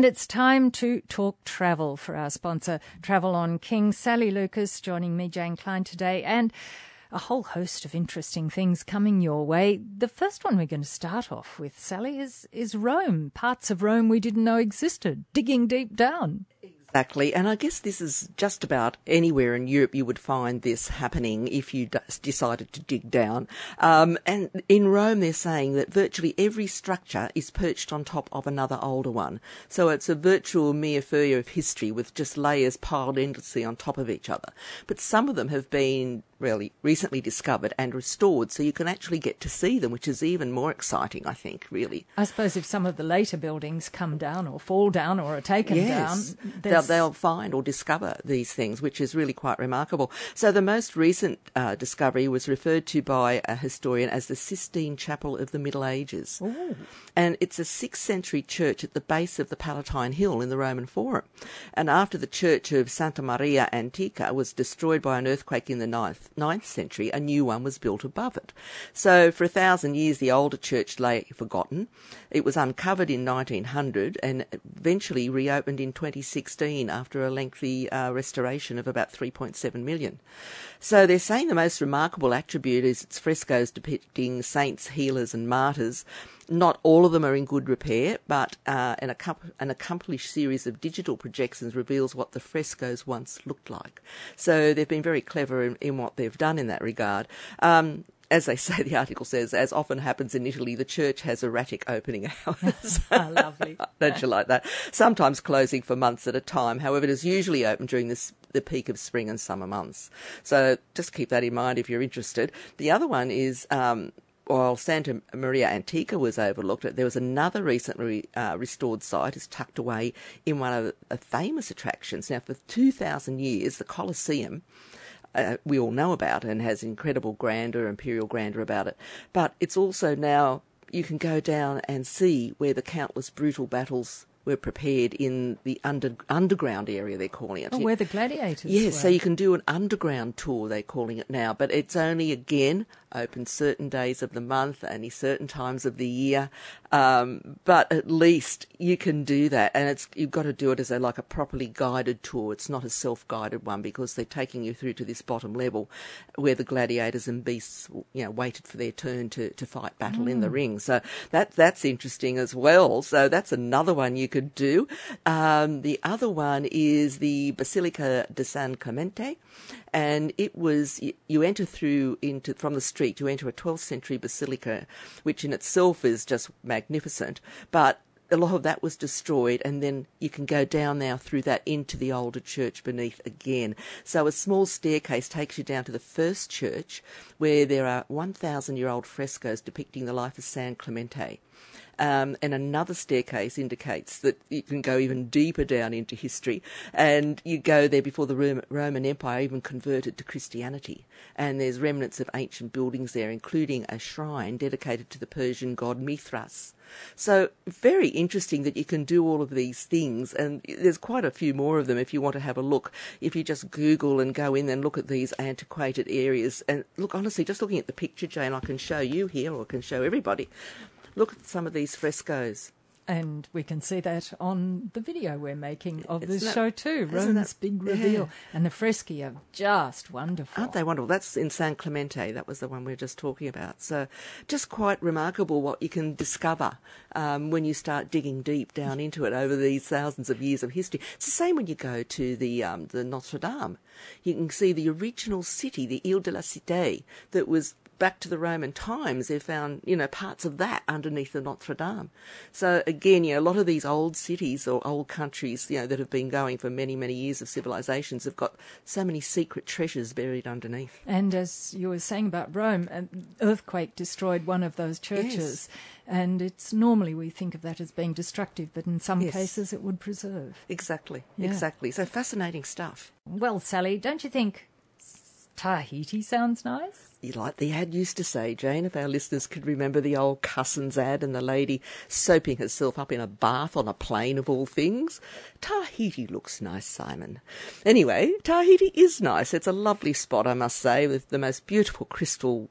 And it's time to talk travel for our sponsor, Travel on King. Sally Lucas joining me, Jane Klein, today. And a whole host of interesting things coming your way. The first one we're going to start off with, Sally, is, is Rome. Parts of Rome we didn't know existed, digging deep down. Exactly, and I guess this is just about anywhere in Europe you would find this happening if you d- decided to dig down. Um, and in Rome, they're saying that virtually every structure is perched on top of another older one. So it's a virtual millefeuille of history with just layers piled endlessly on top of each other. But some of them have been really recently discovered and restored, so you can actually get to see them, which is even more exciting, I think, really. I suppose if some of the later buildings come down or fall down or are taken yes, down, they'll, they'll, find or discover these things, which is really quite remarkable. So the most recent uh, discovery was referred to by a historian as the Sistine Chapel of the Middle Ages. Ooh. And it's a 6th century church at the base of the Palatine Hill in the Roman Forum. And after the church of Santa Maria Antiqua was destroyed by an earthquake in the 9th, 9th century, a new one was built above it. So for a thousand years, the older church lay forgotten. It was uncovered in 1900 and eventually reopened in 2016 after a lengthy uh, restoration of about 3.7 million. So they're saying the most remarkable attribute is its frescoes depicting saints, healers, and martyrs. Not all of them are in good repair, but uh, an, an, accomplished series of digital projections reveals what the frescoes once looked like. So they've been very clever in, in what they've done in that regard. Um, as they say, the article says, as often happens in Italy, the church has erratic opening hours. oh, lovely. Don't you like that? Sometimes closing for months at a time. However, it is usually open during this, the peak of spring and summer months. So just keep that in mind if you're interested. The other one is um, while Santa Maria Antiqua was overlooked, there was another recently uh, restored site is tucked away in one of the famous attractions. Now, for 2,000 years, the Colosseum, uh, we all know about and has incredible grandeur, imperial grandeur about it. But it's also now, you can go down and see where the countless brutal battles were prepared in the under, underground area, they're calling it. Oh, where the gladiators Yes, were. so you can do an underground tour, they're calling it now, but it's only, again, open certain days of the month, only certain times of the year. Um, but at least you can do that, and it's you've got to do it as a like a properly guided tour. It's not a self-guided one because they're taking you through to this bottom level, where the gladiators and beasts, you know, waited for their turn to, to fight battle mm. in the mm. ring. So that that's interesting as well. So that's another one you could do. Um, the other one is the Basilica de San Clemente, and it was you enter through into from the street you enter a 12th century basilica which in itself is just magnificent but a lot of that was destroyed, and then you can go down now through that into the older church beneath again. So a small staircase takes you down to the first church, where there are 1,000 year old frescoes depicting the life of San Clemente. Um, and another staircase indicates that you can go even deeper down into history. And you go there before the Roman Empire even converted to Christianity. And there's remnants of ancient buildings there, including a shrine dedicated to the Persian god Mithras. So very interesting that you can do all of these things, and there's quite a few more of them if you want to have a look. If you just Google and go in and look at these antiquated areas, and look honestly, just looking at the picture, Jane, I can show you here, or I can show everybody. Look at some of these frescoes. And we can see that on the video we're making of this that, show too. Rome's big reveal. Yeah. And the freschi are just wonderful. Aren't they wonderful? That's in San Clemente. That was the one we were just talking about. So just quite remarkable what you can discover um, when you start digging deep down into it over these thousands of years of history. It's the same when you go to the, um, the Notre Dame. You can see the original city, the Ile de la Cité, that was back to the Roman times, they found, you know, parts of that underneath the Notre Dame. So again, you know, a lot of these old cities or old countries, you know, that have been going for many, many years of civilizations have got so many secret treasures buried underneath. And as you were saying about Rome, an earthquake destroyed one of those churches. Yes. And it's normally we think of that as being destructive, but in some yes. cases it would preserve. Exactly, yeah. exactly. So fascinating stuff. Well, Sally, don't you think Tahiti sounds nice. You like the ad used to say, Jane, if our listeners could remember the old Cussons ad and the lady soaping herself up in a bath on a plane of all things. Tahiti looks nice, Simon. Anyway, Tahiti is nice. It's a lovely spot, I must say, with the most beautiful crystal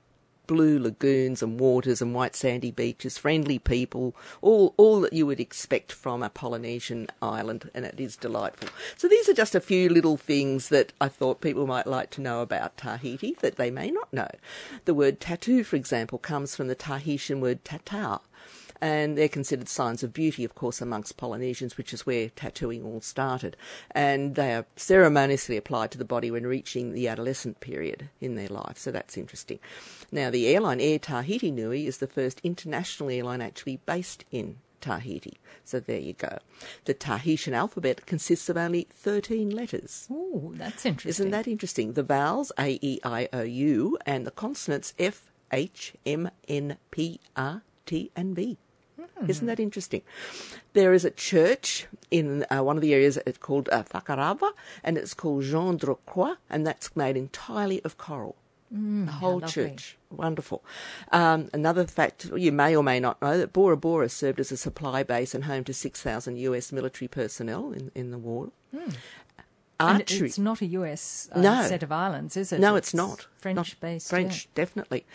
blue lagoons and waters and white sandy beaches, friendly people, all, all that you would expect from a Polynesian island, and it is delightful. So these are just a few little things that I thought people might like to know about Tahiti that they may not know. The word tattoo, for example, comes from the Tahitian word tatau, and they're considered signs of beauty, of course, amongst Polynesians, which is where tattooing all started. And they are ceremoniously applied to the body when reaching the adolescent period in their life, so that's interesting. Now, the airline Air Tahiti Nui is the first international airline actually based in Tahiti. So there you go. The Tahitian alphabet consists of only 13 letters. Oh, that's interesting. Isn't that interesting? The vowels A, E, I, O, U and the consonants F, H, M, N, P, R, T, and V. Isn't that interesting? There is a church in uh, one of the areas it's called uh, Fakarava, and it's called Jean Croix, and that's made entirely of coral. Mm, the whole lovely. church. Wonderful. Um, another fact you may or may not know that Bora Bora served as a supply base and home to 6,000 US military personnel in, in the war. Hmm. And it's not a US uh, No. set of islands, is it? No, it's not. French Not based. French, definitely.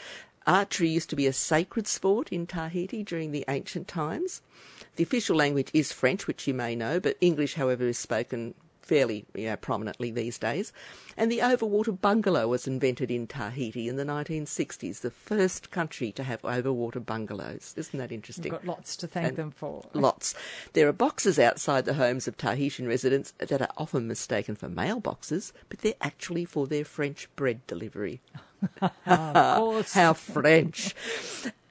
Archery used to be a sacred sport in Tahiti during the ancient times. The official language is French, which you may know, but English, however, is spoken fairly you know, prominently these days. And the overwater bungalow was invented in Tahiti in the 1960s, the first country to have overwater bungalows. Isn't that We've interesting? got lots to thank And them for. Lots. There are boxes outside the homes of Tahitian residents that are often mistaken for mailboxes, but they're actually for their French bread delivery. How French.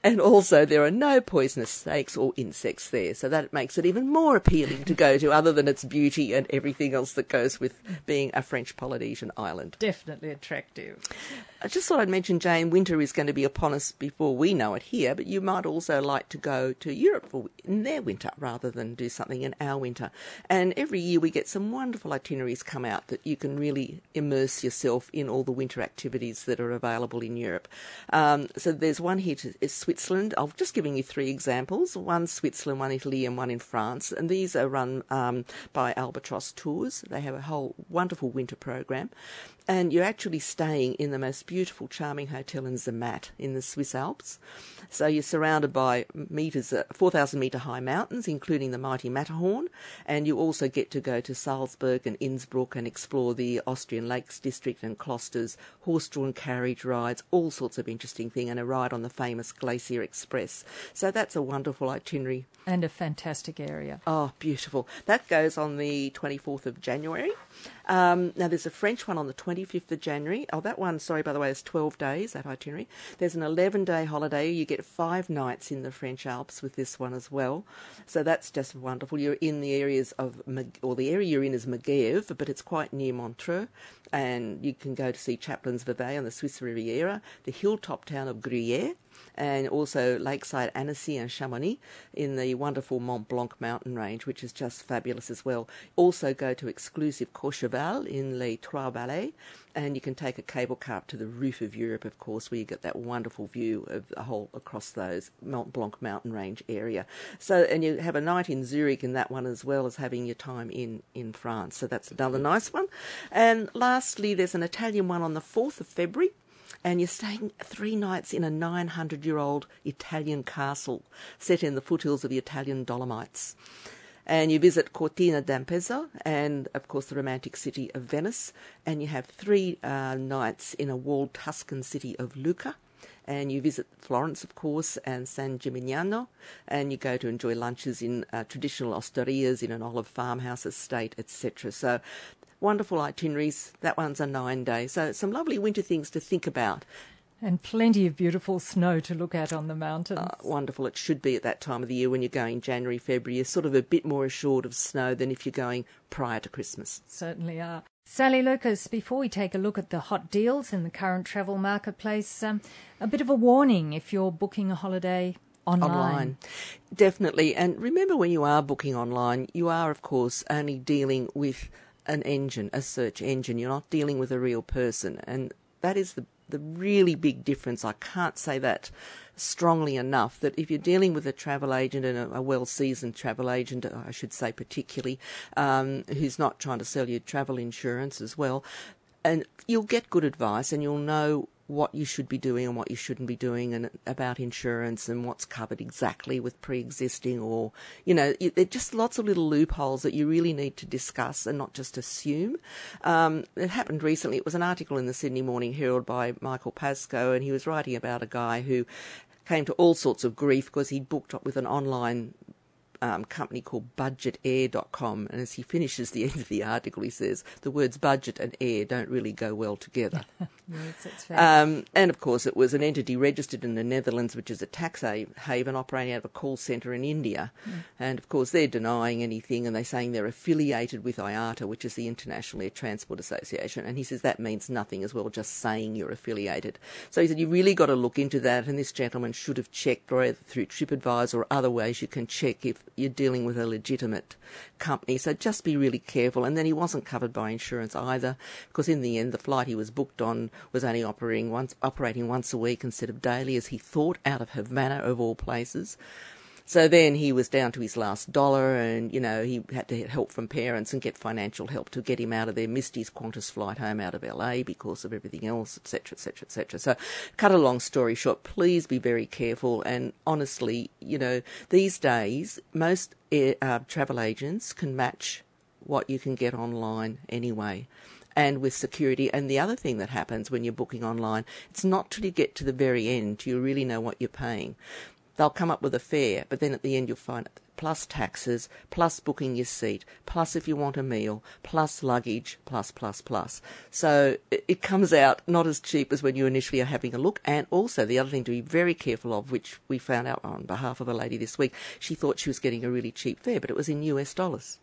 And also, there are no poisonous snakes or insects there, so that makes it even more appealing to go to, other than its beauty and everything else that goes with being a French Polynesian island. Definitely attractive. I just thought I'd mention, Jane, winter is going to be upon us before we know it here, but you might also like to go to Europe for, in their winter rather than do something in our winter. And every year we get some wonderful itineraries come out that you can really immerse yourself in all the winter activities that are available in Europe. Um, so there's one here to is Switzerland. I've just giving you three examples: one Switzerland, one Italy, and one in France. And these are run um, by Albatross Tours. They have a whole wonderful winter program and you're actually staying in the most beautiful, charming hotel in Zermatt in the Swiss Alps. So you're surrounded by meters, uh, 4,000 metre high mountains, including the mighty Matterhorn, and you also get to go to Salzburg and Innsbruck and explore the Austrian Lakes District and Klosters, horse-drawn carriage rides, all sorts of interesting thing, and a ride on the famous Glacier Express. So that's a wonderful itinerary. And a fantastic area. Oh, beautiful. That goes on the 24th of January. Um, now, there's a French one on the 25th of January. Oh, that one, sorry, by the way, is 12 days, that itinerary. There's an 11 day holiday. You get five nights in the French Alps with this one as well. So that's just wonderful. You're in the areas of, or the area you're in is Megève, but it's quite near Montreux. And you can go to see Chaplin's Vevey on the Swiss Riviera, the hilltop town of Gruyere, and also Lakeside Annecy and Chamonix in the wonderful Mont Blanc mountain range, which is just fabulous as well. Also go to exclusive Courchevel in Les Trois Vallées, and you can take a cable car up to the roof of Europe, of course, where you get that wonderful view of the whole across those Mont Blanc mountain range area. So, and you have a night in Zurich in that one as well as having your time in, in France. So that's another nice one. And lastly, there's an Italian one on the 4th of February and you're staying three nights in a 900 year old Italian castle set in the foothills of the Italian Dolomites. And you visit Cortina d'Ampezzo and, of course, the romantic city of Venice. And you have three uh, nights in a walled Tuscan city of Lucca. And you visit Florence, of course, and San Gimignano. And you go to enjoy lunches in uh, traditional osterias in an olive farmhouse estate, etc. So wonderful itineraries. That one's a nine day. So some lovely winter things to think about. And plenty of beautiful snow to look at on the mountains. Uh, wonderful. It should be at that time of the year when you're going January, February. You're sort of a bit more assured of snow than if you're going prior to Christmas. Certainly are. Sally Lucas, before we take a look at the hot deals in the current travel marketplace, um, a bit of a warning if you're booking a holiday online. Online. Definitely. And remember when you are booking online, you are, of course, only dealing with an engine, a search engine. You're not dealing with a real person. And that is the, the really big difference. I can't say that strongly enough that if you're dealing with a travel agent and a, a well seasoned travel agent, I should say particularly, um, who's not trying to sell you travel insurance as well, and you'll get good advice and you'll know what you should be doing and what you shouldn't be doing, and about insurance and what's covered exactly with pre-existing, or you know, it, just lots of little loopholes that you really need to discuss and not just assume. Um, it happened recently. It was an article in the Sydney Morning Herald by Michael Pascoe, and he was writing about a guy who came to all sorts of grief because he'd booked up with an online um, company called budgetair.com. And as he finishes the end of the article, he says the words budget and air don't really go well together. yes, that's. Um, and of course, it was an entity registered in the Netherlands, which is a tax haven operating out of a call centre in India. Mm. And of course, they're denying anything and they're saying they're affiliated with IATA, which is the International Air Transport Association. And he says that means nothing as well, just saying you're affiliated. So he said, you really got to look into that. And this gentleman should have checked, or through TripAdvisor or other ways you can check if you're dealing with a legitimate company. So just be really careful. And then he wasn't covered by insurance either, because in the end, the flight he was booked on was only operating once, operating once a week instead of daily, as he thought, out of Havana of all places. So then he was down to his last dollar, and you know he had to get help from parents and get financial help to get him out of there. Missed his Qantas flight home out of LA because of everything else, etc., etc., etc. So, cut a long story short, please be very careful. And honestly, you know, these days most air, uh, travel agents can match what you can get online anyway and with security. And the other thing that happens when you're booking online, it's not till you get to the very end you really know what you're paying they'll come up with a fare, but then at the end you'll find it plus taxes, plus booking your seat, plus if you want a meal, plus luggage, plus, plus, plus. So it comes out not as cheap as when you initially are having a look. And also the other thing to be very careful of, which we found out on behalf of a lady this week, she thought she was getting a really cheap fare, but it was in US dollars.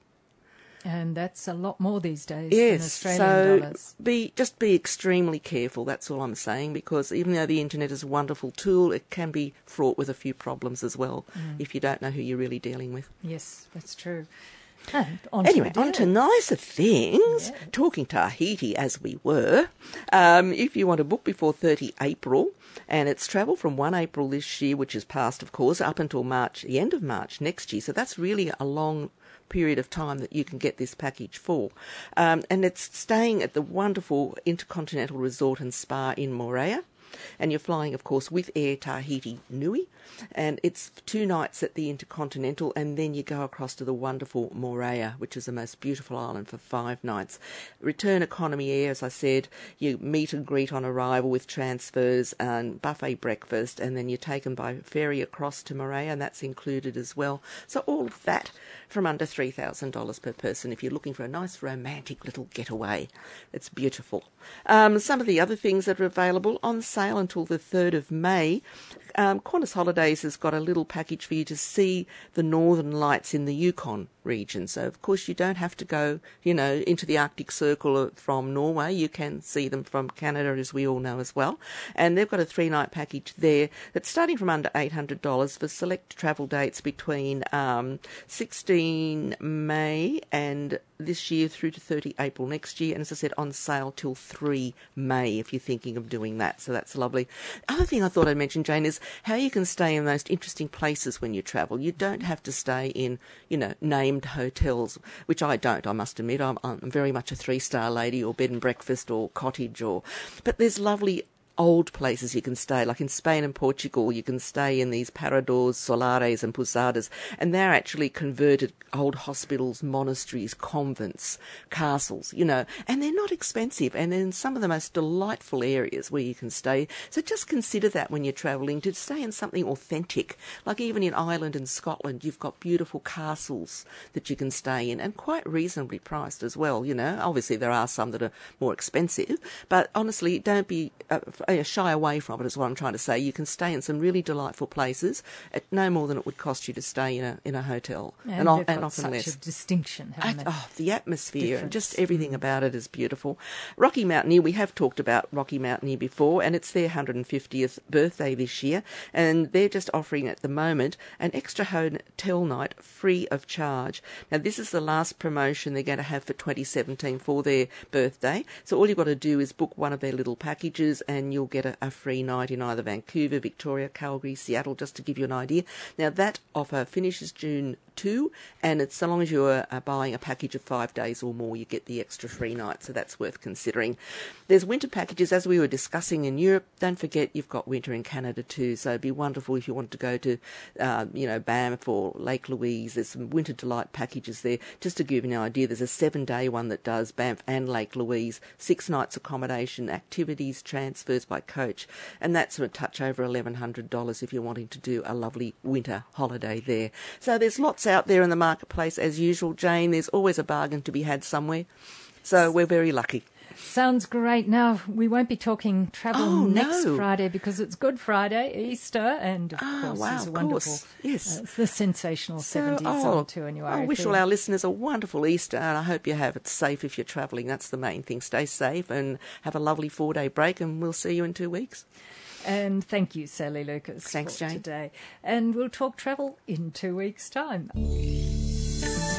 And that's a lot more these days yes, so dollars. Be just be extremely careful. That's all I'm saying because even though the internet is a wonderful tool, it can be fraught with a few problems as well mm. if you don't know who you're really dealing with. Yes, that's true. On anyway, on to nicer things. Talking Tahiti as we were. Um, if you want to book before 30 April, and it's travel from 1 April this year, which is past, of course, up until March, the end of March next year. So that's really a long period of time that you can get this package for. Um, and it's staying at the wonderful Intercontinental Resort and Spa in Moorea. And you're flying, of course, with Air Tahiti Nui and it's two nights at the Intercontinental, and then you go across to the wonderful Moorea, which is the most beautiful island, for five nights. Return economy air, as I said, you meet and greet on arrival with transfers and buffet breakfast, and then you're taken by ferry across to Moorea, and that's included as well. So all of that from under $3,000 per person if you're looking for a nice romantic little getaway. It's beautiful. Um, some of the other things that are available on sale until the 3rd of May. Um, Qantas Holidays has got a little package for you to see the northern lights in the Yukon region. So, of course, you don't have to go, you know, into the Arctic Circle from Norway. You can see them from Canada, as we all know as well. And they've got a three night package there that's starting from under $800 for select travel dates between um, 16 May and this year through to 30 April next year. And as I said, on sale till 3 May if you're thinking of doing that. So that's lovely. Other thing I thought I'd mention, Jane, is how you can stay in the most interesting places when you travel. You don't have to stay in, you know, hotels, which I don't, I must admit. I'm, I'm very much a three star lady or bed and breakfast or cottage or, but there's lovely old places you can stay. Like in Spain and Portugal, you can stay in these paradors, solares, and pousadas, and they're actually converted old hospitals, monasteries, convents, castles, you know, and they're not expensive, and in some of the most delightful areas where you can stay. So just consider that when you're travelling to stay in something authentic. Like even in Ireland and Scotland, you've got beautiful castles that you can stay in, and quite reasonably priced as well. You know, obviously there are some that are more expensive, but honestly, don't be uh, shy away from it, is what I'm trying to say. You can stay in some really delightful places at no more than it would cost you to stay in a in a hotel, and, and, and often such less. a distinction. I, oh, the atmosphere and just everything mm. about it is beautiful. Rocky Mountaineer, we have talked about Rocky Mountaineer before, and it's their 150th birthday this year, and they're just offering at the moment an extra hotel night free of charge. Now, this is the last promotion they're going to have for 2017 for their birthday, so all you've got to do is book one of their little packages, and you you'll get a, a free night in either Vancouver, Victoria, Calgary, Seattle, just to give you an idea. Now, that offer finishes June 2, and it's so long as you're uh, buying a package of five days or more, you get the extra free night, so that's worth considering. There's winter packages, as we were discussing in Europe. Don't forget you've got winter in Canada too, so it'd be wonderful if you want to go to, uh, you know, Banff or Lake Louise. There's some winter delight packages there. Just to give you an idea, there's a seven day one that does Banff and Lake Louise, six nights accommodation, activities, transfers by coach, and that's a touch over $1,100 if you're wanting to do a lovely winter holiday there. So there's lots out there in the marketplace as usual, Jane. There's always a bargain to be had somewhere. So we're very lucky. Sounds great. Now, we won't be talking travel Oh, next no. Friday because it's Good Friday, Easter, and of Ah, course, wow, it's a wonderful. course. Yes. uh, it's the sensational So, 70s oh, on 2 NUR. I wish all our listeners a wonderful Easter, and I hope you have it safe if you're travelling. That's the main thing. Stay safe and have a lovely four day break, and we'll see you in two weeks. And thank you, Sally Lucas, Thanks, for Jane. today. And we'll talk travel in two weeks' time.